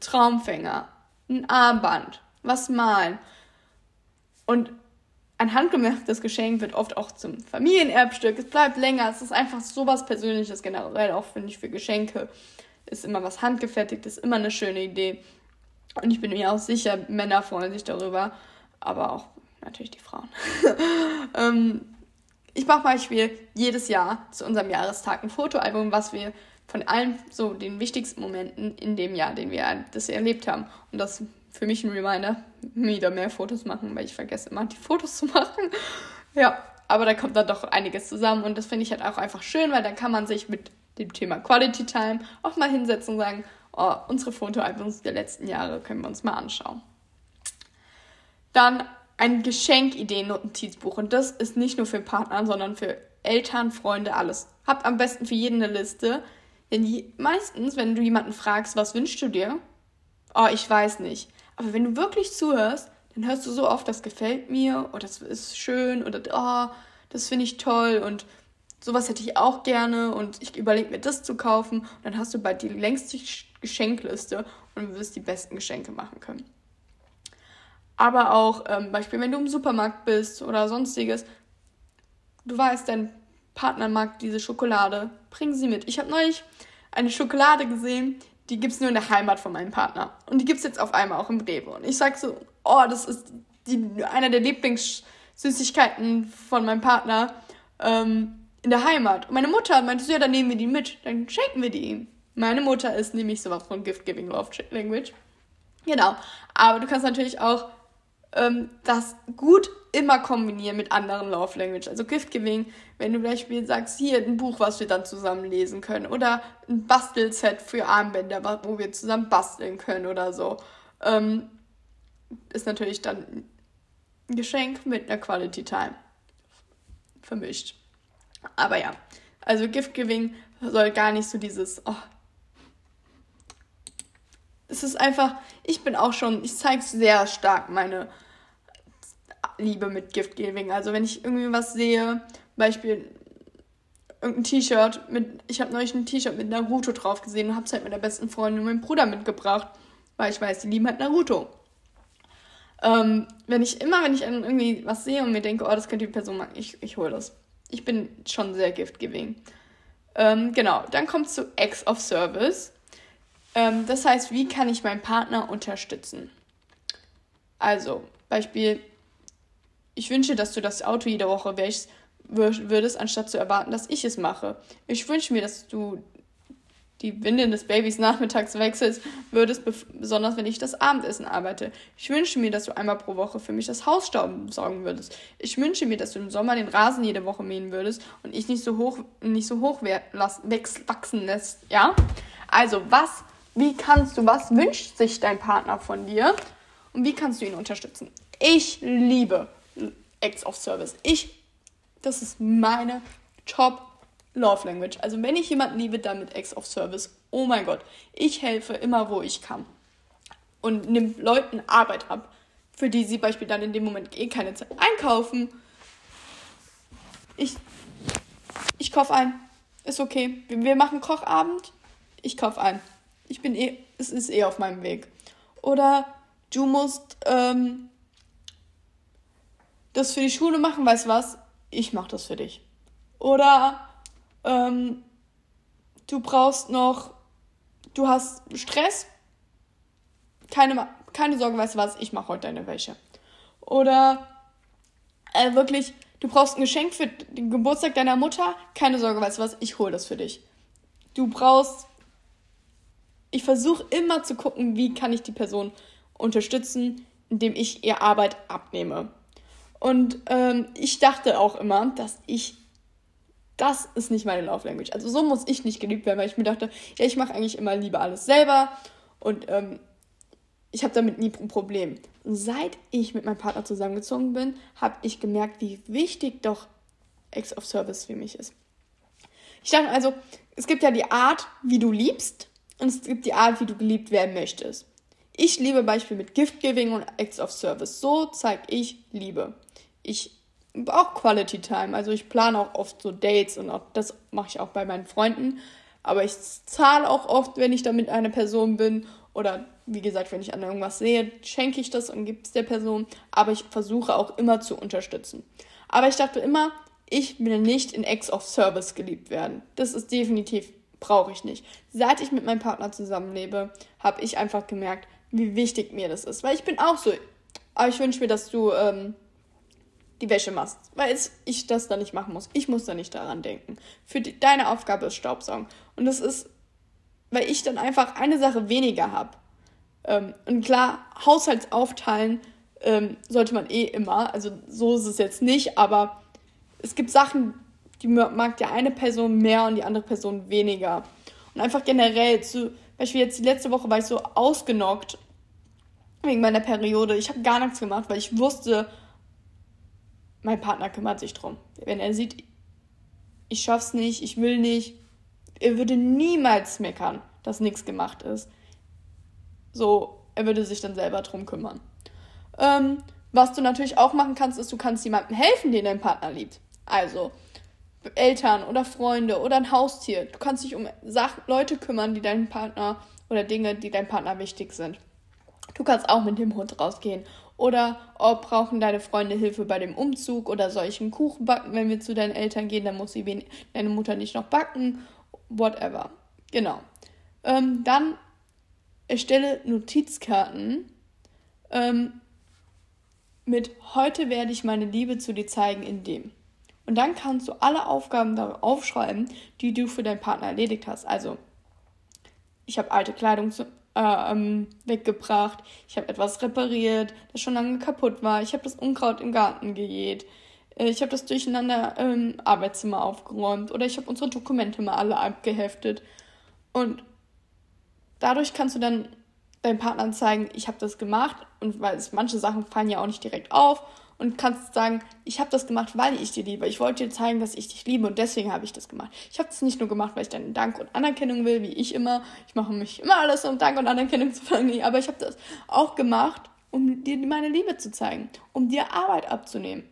Traumfänger, ein Armband, was malen. Und ein handgemachtes Geschenk wird oft auch zum Familienerbstück. Es bleibt länger. Es ist einfach sowas Persönliches generell, auch finde ich für Geschenke. Ist immer was handgefertigt, ist immer eine schöne Idee. Und ich bin mir auch sicher, Männer freuen sich darüber, aber auch natürlich die Frauen. ähm, ich mache Beispiel jedes Jahr zu unserem Jahrestag ein Fotoalbum, was wir von allen so den wichtigsten Momenten in dem Jahr, den wir das erlebt haben. Und das ist für mich ein Reminder, wieder mehr Fotos machen, weil ich vergesse immer die Fotos zu machen. Ja, aber da kommt dann doch einiges zusammen und das finde ich halt auch einfach schön, weil dann kann man sich mit dem Thema Quality Time auch mal hinsetzen und sagen, oh, unsere Fotoalbums der letzten Jahre können wir uns mal anschauen. Dann ein Geschenkideen-Notizbuch. Und das ist nicht nur für Partner, sondern für Eltern, Freunde, alles. Habt am besten für jeden eine Liste. Denn je, meistens, wenn du jemanden fragst, was wünschst du dir? Oh, ich weiß nicht. Aber wenn du wirklich zuhörst, dann hörst du so oft, das gefällt mir oder das ist schön oder oh, das finde ich toll und sowas hätte ich auch gerne und ich überlege mir das zu kaufen. Und dann hast du bald die längste Geschenkliste und du wirst die besten Geschenke machen können. Aber auch, ähm, Beispiel, wenn du im Supermarkt bist oder sonstiges, du weißt, dein Partner mag diese Schokolade, bring sie mit. Ich habe neulich eine Schokolade gesehen, die gibt es nur in der Heimat von meinem Partner. Und die gibt es jetzt auf einmal auch im Rewe. Und ich sag so, oh, das ist die, einer der Lieblingssüßigkeiten von meinem Partner ähm, in der Heimat. Und meine Mutter meinte so, ja, dann nehmen wir die mit, dann schenken wir die ihm. Meine Mutter ist nämlich sowas von Gift-Giving Love Language. Genau. Aber du kannst natürlich auch ähm, das gut immer kombinieren mit anderen Love Language. Also Gift-Giving, wenn du Beispiel sagst, hier ein Buch, was wir dann zusammen lesen können. Oder ein Bastelset für Armbänder, wo wir zusammen basteln können oder so. Ähm, ist natürlich dann ein Geschenk mit einer Quality Time. vermischt. Aber ja, also Gift-Giving soll gar nicht so dieses, oh. Es ist einfach, ich bin auch schon, ich zeige sehr stark meine Liebe mit Gift-Giving. Also wenn ich irgendwie was sehe, Beispiel irgendein T-Shirt mit, ich habe neulich ein T-Shirt mit Naruto drauf gesehen und habe es halt mit der besten Freundin und meinem Bruder mitgebracht, weil ich weiß, die lieben halt Naruto. Ähm, wenn ich immer, wenn ich irgendwie was sehe und mir denke, oh, das könnte die Person machen, ich, ich hole das. Ich bin schon sehr gift-giving. Ähm, genau, dann kommt zu Acts of Service. Ähm, das heißt, wie kann ich meinen Partner unterstützen? Also, Beispiel, ich wünsche, dass du das Auto jede Woche wäschst, würdest, anstatt zu erwarten, dass ich es mache. Ich wünsche mir, dass du die Windeln des Babys nachmittags wechselst würdest, besonders wenn ich das Abendessen arbeite. Ich wünsche mir, dass du einmal pro Woche für mich das Haus sorgen würdest. Ich wünsche mir, dass du im Sommer den Rasen jede Woche mähen würdest und ich nicht so hoch, nicht so hoch wachsen lässt. Ja? Also, was, wie kannst du, was wünscht sich dein Partner von dir und wie kannst du ihn unterstützen? Ich liebe Acts of Service. Ich, das ist meine Top Love Language. Also wenn ich jemanden liebe, dann mit Acts of Service. Oh mein Gott, ich helfe immer, wo ich kann. Und nimm Leuten Arbeit ab, für die sie beispielsweise dann in dem Moment eh keine Zeit einkaufen. Ich, ich kaufe ein. Ist okay. Wir machen Kochabend. Ich kaufe ein. Ich bin eh, es ist eh auf meinem Weg. Oder du musst ähm, das für die Schule machen, weißt was? Ich mach das für dich. Oder ähm, du brauchst noch, du hast Stress, keine, keine Sorge, weißt du was, ich mache heute deine Wäsche. Oder äh, wirklich, du brauchst ein Geschenk für den Geburtstag deiner Mutter, keine Sorge, weißt du was, ich hole das für dich. Du brauchst, ich versuche immer zu gucken, wie kann ich die Person unterstützen, indem ich ihr Arbeit abnehme. Und ähm, ich dachte auch immer, dass ich das ist nicht meine Love Language. Also so muss ich nicht geliebt werden, weil ich mir dachte, ja, ich mache eigentlich immer lieber alles selber und ähm, ich habe damit nie ein Problem. Seit ich mit meinem Partner zusammengezogen bin, habe ich gemerkt, wie wichtig doch Acts of Service für mich ist. Ich dachte also, es gibt ja die Art, wie du liebst und es gibt die Art, wie du geliebt werden möchtest. Ich liebe Beispiel mit Gift Giving und Acts of Service. So zeige ich Liebe. Ich auch Quality Time. Also ich plane auch oft so Dates und auch, das mache ich auch bei meinen Freunden. Aber ich zahle auch oft, wenn ich da mit einer Person bin. Oder wie gesagt, wenn ich an irgendwas sehe, schenke ich das und gebe es der Person. Aber ich versuche auch immer zu unterstützen. Aber ich dachte immer, ich will nicht in Acts of Service geliebt werden. Das ist definitiv, brauche ich nicht. Seit ich mit meinem Partner zusammenlebe, habe ich einfach gemerkt, wie wichtig mir das ist. Weil ich bin auch so, aber ich wünsche mir, dass du ähm, die Wäsche machst, weil ich das dann nicht machen muss. Ich muss da nicht daran denken. Für die, deine Aufgabe ist Staubsaugen. Und das ist, weil ich dann einfach eine Sache weniger habe. Ähm, und klar, Haushaltsaufteilen ähm, sollte man eh immer. Also so ist es jetzt nicht, aber es gibt Sachen, die mag der eine Person mehr und die andere Person weniger. Und einfach generell zu, Beispiel jetzt die letzte Woche war ich so ausgenockt wegen meiner Periode. Ich habe gar nichts gemacht, weil ich wusste, mein Partner kümmert sich drum. Wenn er sieht, ich schaff's nicht, ich will nicht, er würde niemals meckern, dass nichts gemacht ist. So, er würde sich dann selber drum kümmern. Ähm, was du natürlich auch machen kannst, ist, du kannst jemandem helfen, den dein Partner liebt. Also Eltern oder Freunde oder ein Haustier. Du kannst dich um Sachen, Leute kümmern, die deinen Partner oder Dinge, die deinem Partner wichtig sind. Du kannst auch mit dem Hund rausgehen oder oh, brauchen deine Freunde Hilfe bei dem Umzug oder einen Kuchen backen, wenn wir zu deinen Eltern gehen, dann muss sie deine Mutter nicht noch backen. Whatever. Genau. Ähm, dann erstelle Notizkarten ähm, mit heute werde ich meine Liebe zu dir zeigen in dem. Und dann kannst du alle Aufgaben darauf aufschreiben, die du für deinen Partner erledigt hast. Also, ich habe alte Kleidung ähm, weggebracht. Ich habe etwas repariert, das schon lange kaputt war. Ich habe das Unkraut im Garten gejäht. Äh, ich habe das Durcheinander im Arbeitszimmer aufgeräumt. Oder ich habe unsere Dokumente mal alle abgeheftet. Und dadurch kannst du dann deinem Partner zeigen, ich habe das gemacht. Und weil es, manche Sachen fallen ja auch nicht direkt auf. Und kannst sagen, ich habe das gemacht, weil ich dich liebe. Ich wollte dir zeigen, dass ich dich liebe und deswegen habe ich das gemacht. Ich habe das nicht nur gemacht, weil ich deinen Dank und Anerkennung will, wie ich immer. Ich mache mich immer alles, um Dank und Anerkennung zu verlangen, aber ich habe das auch gemacht, um dir meine Liebe zu zeigen, um dir Arbeit abzunehmen.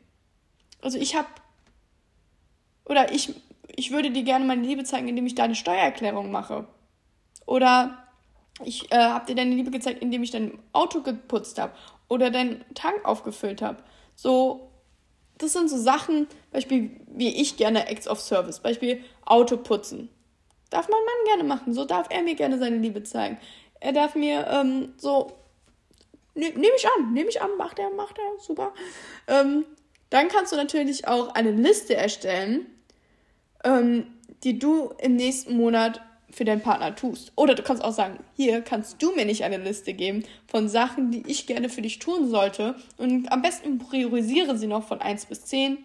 Also ich habe oder ich ich würde dir gerne meine Liebe zeigen, indem ich deine Steuererklärung mache. Oder ich äh, habe dir deine Liebe gezeigt, indem ich dein Auto geputzt habe oder deinen Tank aufgefüllt habe. So, das sind so Sachen, Beispiel, wie ich gerne Acts of Service, Beispiel Auto putzen. Darf mein Mann gerne machen, so darf er mir gerne seine Liebe zeigen. Er darf mir ähm, so, ne, nehme ich an, nehme ich an, macht er, macht er, super. Ähm, dann kannst du natürlich auch eine Liste erstellen, ähm, die du im nächsten Monat für deinen Partner tust. Oder du kannst auch sagen, hier kannst du mir nicht eine Liste geben von Sachen, die ich gerne für dich tun sollte. Und am besten priorisiere sie noch von 1 bis 10,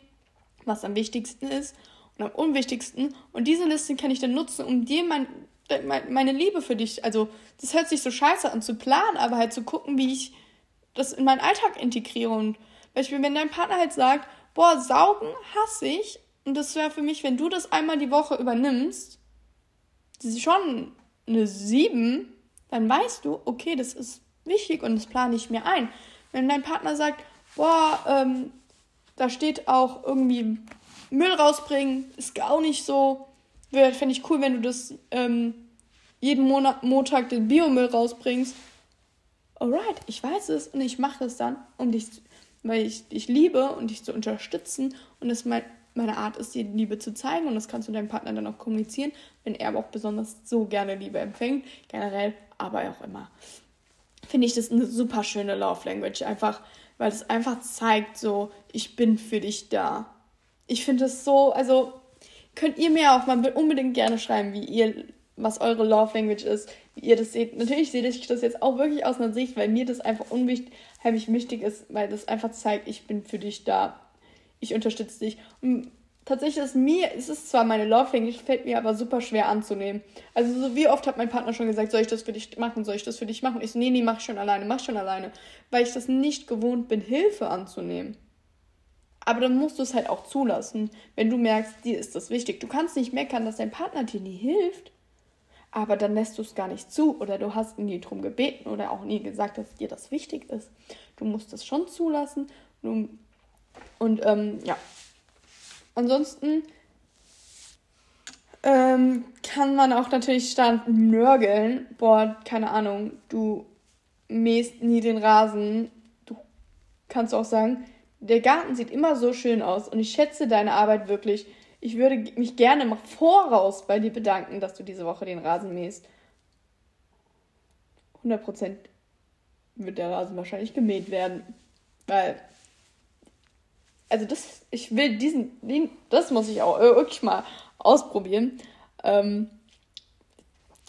was am wichtigsten ist und am unwichtigsten. Und diese Liste kann ich dann nutzen, um dir mein, meine Liebe für dich, also das hört sich so scheiße an zu planen, aber halt zu gucken, wie ich das in meinen Alltag integriere. Und Beispiel, wenn dein Partner halt sagt, boah, saugen hasse ich, und das wäre für mich, wenn du das einmal die Woche übernimmst, schon eine 7, dann weißt du, okay, das ist wichtig und das plane ich mir ein. Wenn dein Partner sagt, boah, ähm, da steht auch irgendwie Müll rausbringen, ist auch nicht so, fände ich cool, wenn du das ähm, jeden Monat, Montag den Biomüll rausbringst. Alright, ich weiß es und ich mache es dann, um dich, weil ich dich liebe und dich zu unterstützen und es mein meine Art ist, dir Liebe zu zeigen und das kannst du deinem Partner dann auch kommunizieren, wenn er aber auch besonders so gerne Liebe empfängt, generell, aber auch immer. Finde ich das eine super schöne Love Language, einfach, weil es einfach zeigt, so, ich bin für dich da. Ich finde es so, also könnt ihr mir auch mal unbedingt gerne schreiben, wie ihr, was eure Love Language ist, wie ihr das seht. Natürlich sehe ich das jetzt auch wirklich aus einer Sicht, weil mir das einfach unwichtig, wichtig ist, weil das einfach zeigt, ich bin für dich da ich unterstütze dich. Und tatsächlich ist mir, es ist zwar meine Love Language, fällt mir aber super schwer anzunehmen. Also so wie oft hat mein Partner schon gesagt, soll ich das für dich machen, soll ich das für dich machen? Ich so, nee, nee, mach schon alleine, mach schon alleine. Weil ich das nicht gewohnt bin, Hilfe anzunehmen. Aber dann musst du es halt auch zulassen, wenn du merkst, dir ist das wichtig. Du kannst nicht meckern, dass dein Partner dir nie hilft, aber dann lässt du es gar nicht zu oder du hast nie drum gebeten oder auch nie gesagt, dass dir das wichtig ist. Du musst es schon zulassen. Du und ähm, ja. Ansonsten ähm, kann man auch natürlich stand nörgeln. Boah, keine Ahnung, du mähst nie den Rasen. Du kannst auch sagen, der Garten sieht immer so schön aus und ich schätze deine Arbeit wirklich. Ich würde mich gerne mal voraus bei dir bedanken, dass du diese Woche den Rasen mähst. 100% wird der Rasen wahrscheinlich gemäht werden. Weil also das, ich will diesen, den, das muss ich auch wirklich mal ausprobieren. Ähm,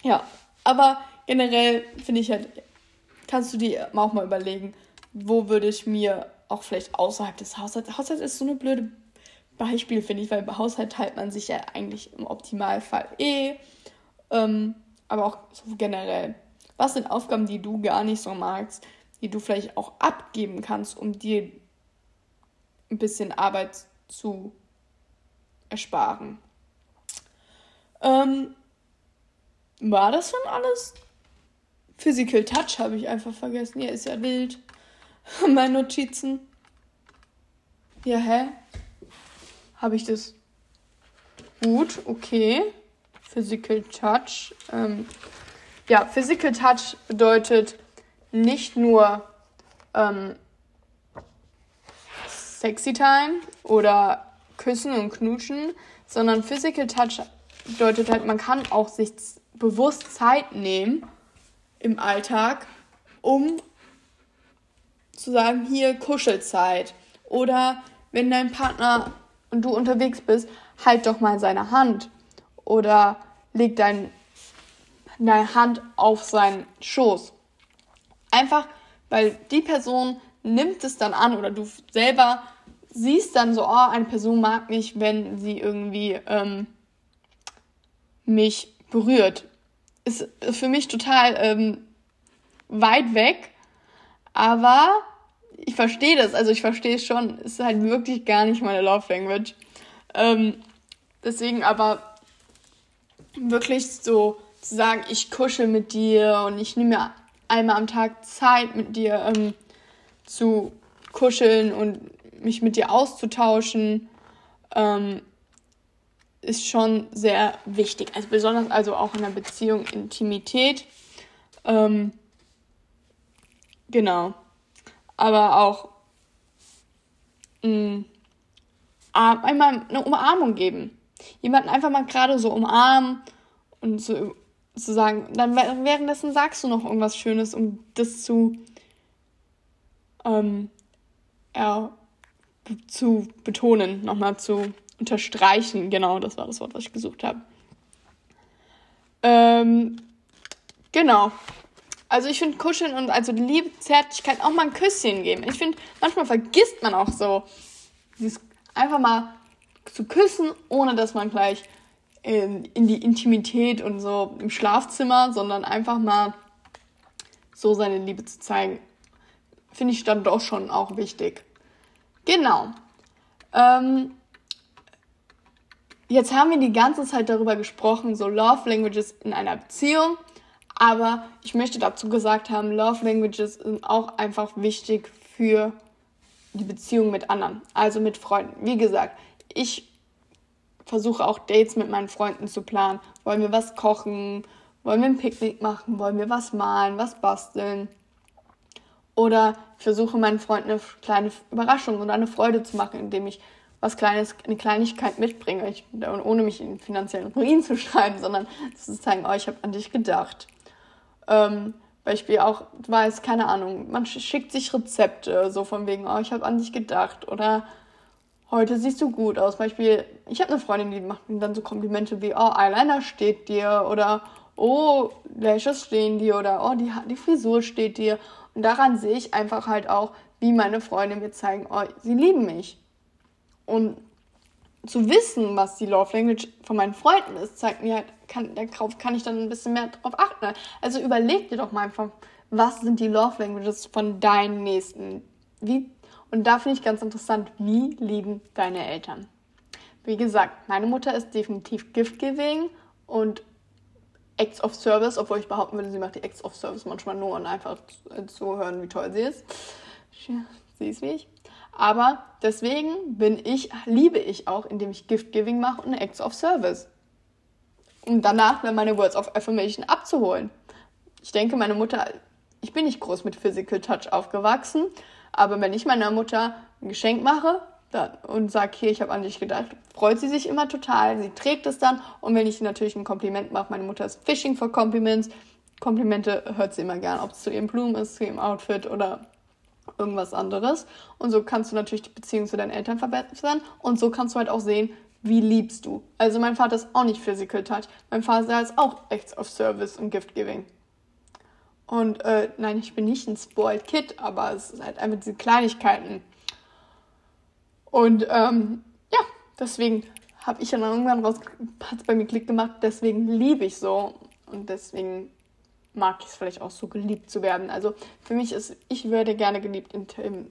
ja, aber generell finde ich halt, kannst du dir auch mal überlegen, wo würde ich mir auch vielleicht außerhalb des Haushalts, Haushalt ist so eine blöde Beispiel, finde ich, weil bei Haushalt teilt man sich ja eigentlich im Optimalfall eh, ähm, aber auch so generell. Was sind Aufgaben, die du gar nicht so magst, die du vielleicht auch abgeben kannst, um dir ein bisschen Arbeit zu ersparen. Ähm, war das schon alles? Physical Touch habe ich einfach vergessen. Ja, ist ja wild. Meine Notizen. Ja, hä? Habe ich das? Gut, okay. Physical Touch. Ähm, ja, Physical Touch bedeutet nicht nur ähm, Sexy Time oder Küssen und Knutschen, sondern Physical Touch bedeutet halt, man kann auch sich bewusst Zeit nehmen im Alltag, um zu sagen, hier Kuschelzeit. Oder wenn dein Partner und du unterwegs bist, halt doch mal seine Hand. Oder leg dein, deine Hand auf seinen Schoß. Einfach, weil die Person nimmt es dann an oder du selber siehst dann so, oh, eine Person mag mich, wenn sie irgendwie ähm, mich berührt. Ist für mich total ähm, weit weg, aber ich verstehe das, also ich verstehe es schon. Ist halt wirklich gar nicht meine Love Language. Ähm, deswegen aber wirklich so zu sagen, ich kuschel mit dir und ich nehme mir einmal am Tag Zeit mit dir ähm, zu kuscheln und mich mit dir auszutauschen, ähm, ist schon sehr wichtig. Also besonders also auch in der Beziehung Intimität. Ähm, genau. Aber auch mh, mm, einmal eine Umarmung geben. Jemanden einfach mal gerade so umarmen und so zu sagen, dann währenddessen sagst du noch irgendwas Schönes, um das zu, ähm, zu betonen, nochmal zu unterstreichen. Genau, das war das Wort, was ich gesucht habe. Ähm, genau. Also ich finde Kuscheln und also Liebe, Zärtlichkeit auch mal ein Küsschen geben. Ich finde, manchmal vergisst man auch so, dieses einfach mal zu küssen, ohne dass man gleich in, in die Intimität und so im Schlafzimmer, sondern einfach mal so seine Liebe zu zeigen. Finde ich dann doch schon auch wichtig. Genau. Ähm, jetzt haben wir die ganze Zeit darüber gesprochen, so Love Languages in einer Beziehung. Aber ich möchte dazu gesagt haben, Love Languages sind auch einfach wichtig für die Beziehung mit anderen, also mit Freunden. Wie gesagt, ich versuche auch Dates mit meinen Freunden zu planen. Wollen wir was kochen? Wollen wir ein Picknick machen? Wollen wir was malen, was basteln? Oder ich versuche meinen Freunden eine kleine Überraschung oder eine Freude zu machen, indem ich was Kleines, eine Kleinigkeit mitbringe. Ich, ohne mich in finanziellen Ruin zu schreiben, sondern zu zeigen, oh, ich habe an dich gedacht. Ähm, Beispiel auch, weiß, keine Ahnung, man schickt sich Rezepte, so von wegen, oh, ich habe an dich gedacht. Oder heute siehst du gut aus. Beispiel, ich habe eine Freundin, die macht mir dann so Komplimente wie, oh, Eyeliner steht dir oder oh, Lashes stehen dir oder oh, die, die Frisur steht dir. Und daran sehe ich einfach halt auch, wie meine Freunde mir zeigen, oh, sie lieben mich. Und zu wissen, was die Love Language von meinen Freunden ist, zeigt mir halt, kann, darauf kann ich dann ein bisschen mehr drauf achten. Also überleg dir doch mal einfach, was sind die Love Languages von deinen Nächsten? Wie, und da finde ich ganz interessant, wie lieben deine Eltern? Wie gesagt, meine Mutter ist definitiv Gift-Giving und Acts of Service, obwohl ich behaupten würde, sie macht die Acts of Service manchmal nur und einfach zu hören, wie toll sie ist. Sie ist wie ich. Aber deswegen bin ich, liebe ich auch, indem ich Gift Giving mache und Acts of Service. Um danach dann meine Words of Affirmation abzuholen. Ich denke, meine Mutter, ich bin nicht groß mit Physical Touch aufgewachsen, aber wenn ich meiner Mutter ein Geschenk mache und sage, hier, ich habe an dich gedacht, freut sie sich immer total. Sie trägt es dann. Und wenn ich natürlich ein Kompliment mache, meine Mutter ist Fishing for Compliments. Komplimente hört sie immer gern, ob es zu ihrem Blumen ist, zu ihrem Outfit oder irgendwas anderes. Und so kannst du natürlich die Beziehung zu deinen Eltern verbessern. Und so kannst du halt auch sehen, wie liebst du. Also mein Vater ist auch nicht Physical Touch. Mein Vater ist auch Acts of Service und Gift Giving. Und äh, nein, ich bin nicht ein Spoiled Kid, aber es ist halt einfach diese Kleinigkeiten. Und ähm, ja, deswegen habe ich dann irgendwann raus, hat es bei mir Klick gemacht, deswegen liebe ich so. Und deswegen mag ich es vielleicht auch so, geliebt zu werden. Also für mich ist, ich würde gerne geliebt in, im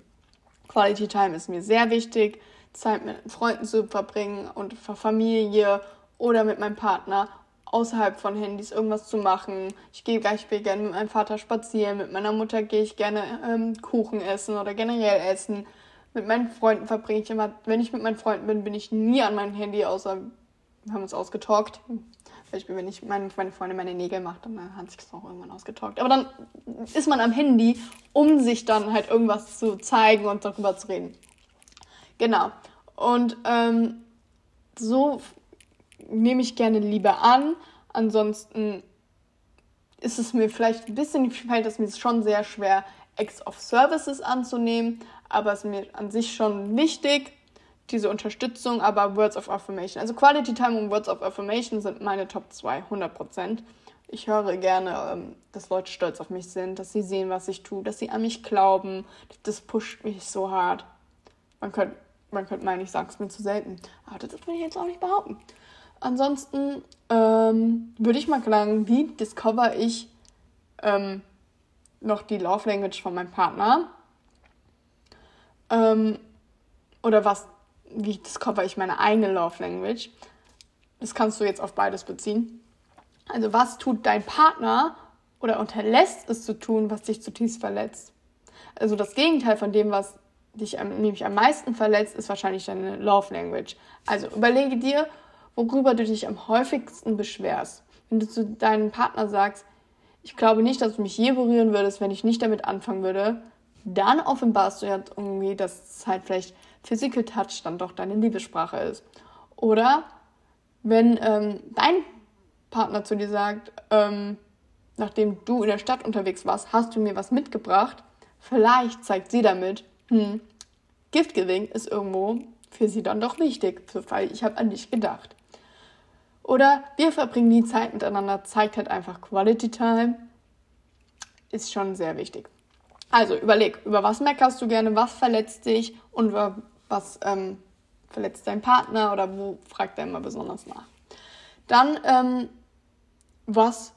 Quality Time ist mir sehr wichtig. Zeit mit Freunden zu verbringen und für Familie oder mit meinem Partner außerhalb von Handys irgendwas zu machen. Ich gehe gleich gerne mit meinem Vater spazieren, mit meiner Mutter gehe ich gerne ähm, Kuchen essen oder generell essen. Mit meinen Freunden verbringe ich immer, wenn ich mit meinen Freunden bin, bin ich nie an meinem Handy, außer wir haben uns ausgetalkt. Beispiel, wenn ich meine, meine Freundin meine Nägel macht, dann hat sich das auch irgendwann ausgetalkt. Aber dann ist man am Handy, um sich dann halt irgendwas zu zeigen und darüber zu reden. Genau. Und ähm, so nehme ich gerne Liebe an. Ansonsten ist es mir vielleicht ein bisschen, fällt es mir schon sehr schwer, Acts of Services anzunehmen, aber es ist mir an sich schon wichtig diese Unterstützung, aber Words of Affirmation. Also Quality Time und Words of Affirmation sind meine Top 2, 100%. Ich höre gerne, ähm, dass Leute stolz auf mich sind, dass sie sehen, was ich tue, dass sie an mich glauben. Das pusht mich so hart. Man könnte man könnte meinen, ich sage es mir zu selten. Aber das will ich jetzt auch nicht behaupten. Ansonsten ähm, würde ich mal sagen, wie discover ich ähm, noch die Love Language von meinem Partner? Ähm, oder was, wie discover ich meine eigene Love Language? Das kannst du jetzt auf beides beziehen. Also was tut dein Partner oder unterlässt es zu tun, was dich zutiefst verletzt? Also das Gegenteil von dem, was dich nämlich am meisten verletzt, ist wahrscheinlich deine Love Language. Also überlege dir, worüber du dich am häufigsten beschwerst. Wenn du zu deinem Partner sagst, ich glaube nicht, dass du mich je berühren würdest, wenn ich nicht damit anfangen würde, dann offenbarst du ja irgendwie, dass halt vielleicht Physical Touch dann doch deine Liebessprache ist. Oder wenn ähm, dein Partner zu dir sagt, ähm, nachdem du in der Stadt unterwegs warst, hast du mir was mitgebracht, vielleicht zeigt sie damit, hm, Gift Giving ist irgendwo für sie dann doch wichtig, weil ich habe an dich gedacht. Oder wir verbringen die Zeit miteinander, zeigt halt einfach Quality Time. Ist schon sehr wichtig. Also überleg, über was meckerst du gerne, was verletzt dich und über was ähm, verletzt dein Partner oder wo fragt er immer besonders nach. Dann, ähm, was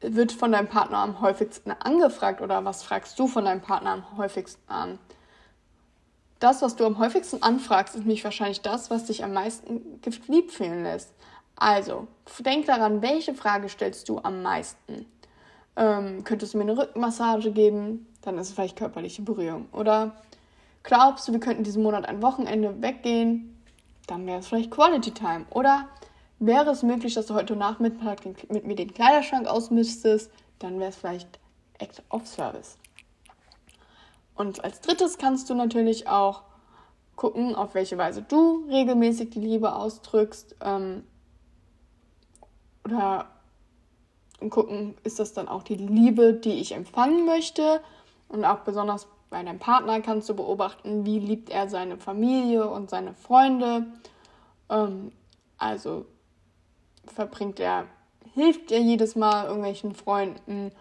wird von deinem Partner am häufigsten angefragt oder was fragst du von deinem Partner am häufigsten an? Das, was du am häufigsten anfragst, ist nämlich wahrscheinlich das, was dich am meisten lieb fühlen lässt. Also, denk daran, welche Frage stellst du am meisten? Ähm, könntest du mir eine Rückenmassage geben? Dann ist es vielleicht körperliche Berührung. Oder glaubst du, wir könnten diesen Monat ein Wochenende weggehen? Dann wäre es vielleicht Quality Time. Oder wäre es möglich, dass du heute Nachmittag mit mir den Kleiderschrank ausmüsstest? Dann wäre es vielleicht Act of Service. Und als drittes kannst du natürlich auch gucken, auf welche Weise du regelmäßig die Liebe ausdrückst. Ähm, oder gucken, ist das dann auch die Liebe, die ich empfangen möchte? Und auch besonders bei deinem Partner kannst du beobachten, wie liebt er seine Familie und seine Freunde. Ähm, also verbringt er, hilft er jedes Mal irgendwelchen Freunden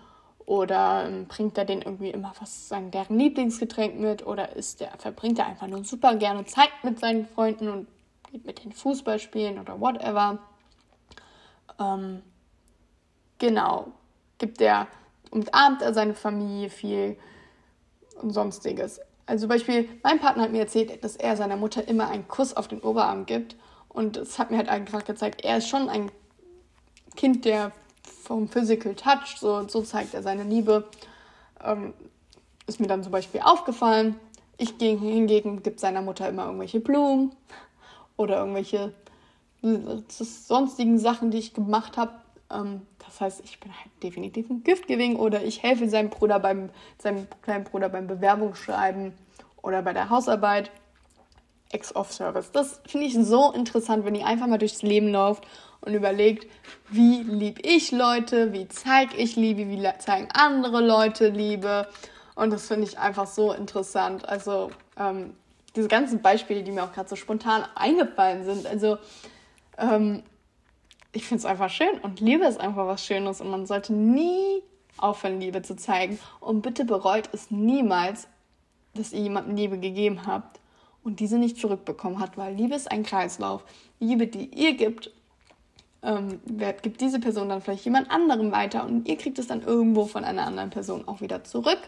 oder ähm, bringt er denen irgendwie immer was, sagen, deren Lieblingsgetränk mit oder ist der, verbringt er einfach nur super gerne Zeit mit seinen Freunden und geht mit den Fußball spielen oder whatever. Ähm, genau. Gibt er, umarmt er seine Familie viel und sonstiges. Also zum Beispiel, mein Partner hat mir erzählt, dass er seiner Mutter immer einen Kuss auf den Oberarm gibt. Und es hat mir halt einfach gezeigt, er ist schon ein Kind, der vom Physical Touch, so, so zeigt er seine Liebe. Ähm, ist mir dann zum Beispiel aufgefallen. Ich hingegen gibt seiner Mutter immer irgendwelche Blumen oder irgendwelche sonstigen Sachen, die ich gemacht habe. Ähm, das heißt, ich bin halt definitiv ein Giftgewing oder ich helfe seinem Bruder beim, seinem kleinen Bruder beim Bewerbungsschreiben oder bei der Hausarbeit. Ex-Off-Service. Das finde ich so interessant, wenn ihr einfach mal durchs Leben lauft und überlegt, wie lieb ich Leute, wie zeige ich Liebe, wie zeigen andere Leute Liebe. Und das finde ich einfach so interessant. Also ähm, diese ganzen Beispiele, die mir auch gerade so spontan eingefallen sind. Also ähm, ich finde es einfach schön und Liebe ist einfach was Schönes und man sollte nie aufhören, Liebe zu zeigen. Und bitte bereut es niemals, dass ihr jemandem Liebe gegeben habt und diese nicht zurückbekommen hat, weil Liebe ist ein Kreislauf. Liebe, die ihr gibt, ähm, gibt diese Person dann vielleicht jemand anderem weiter und ihr kriegt es dann irgendwo von einer anderen Person auch wieder zurück.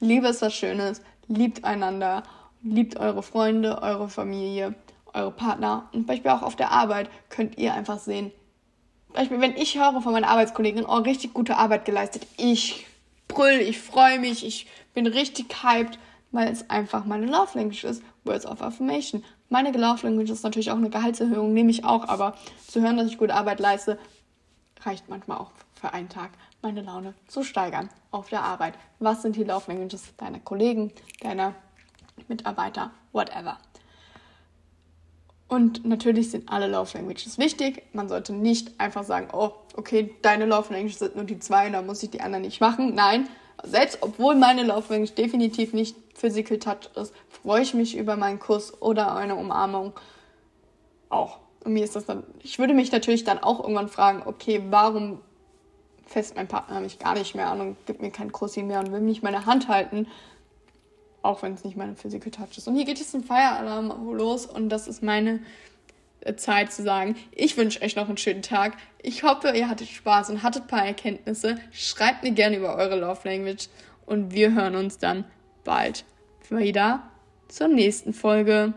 Liebe ist was Schönes, liebt einander, liebt eure Freunde, eure Familie eure Partner und Beispiel auch auf der Arbeit könnt ihr einfach sehen. Beispiel, wenn ich höre von meiner Arbeitskollegin, oh, richtig gute Arbeit geleistet, ich brüll, ich freue mich, ich bin richtig hyped, weil es einfach meine Love Language ist, Words of Affirmation. Meine Love Language ist natürlich auch eine Gehaltserhöhung, nehme ich auch, aber zu hören, dass ich gute Arbeit leiste, reicht manchmal auch für einen Tag, meine Laune zu steigern auf der Arbeit. Was sind die Love Languages deiner Kollegen, deiner Mitarbeiter, whatever. Und natürlich sind alle Love Languages wichtig. Man sollte nicht einfach sagen, oh, okay, deine Love Languages sind nur die zwei, da muss ich die anderen nicht machen. Nein, selbst obwohl meine Love Language definitiv nicht Physical Touch ist, freue ich mich über meinen Kuss oder eine Umarmung auch. Und mir ist das dann, ich würde mich natürlich dann auch irgendwann fragen, okay, warum fest mein Partner mich gar nicht mehr an und gibt mir keinen Kussi mehr und will mich meine Hand halten, auch wenn es nicht meine Physical Touch ist. Und hier geht jetzt ein Feieralarm los und das ist meine äh, Zeit zu sagen, ich wünsche euch noch einen schönen Tag. Ich hoffe, ihr hattet Spaß und hattet ein paar Erkenntnisse. Schreibt mir gerne über eure Love Language und wir hören uns dann bald wieder. zur nächsten Folge.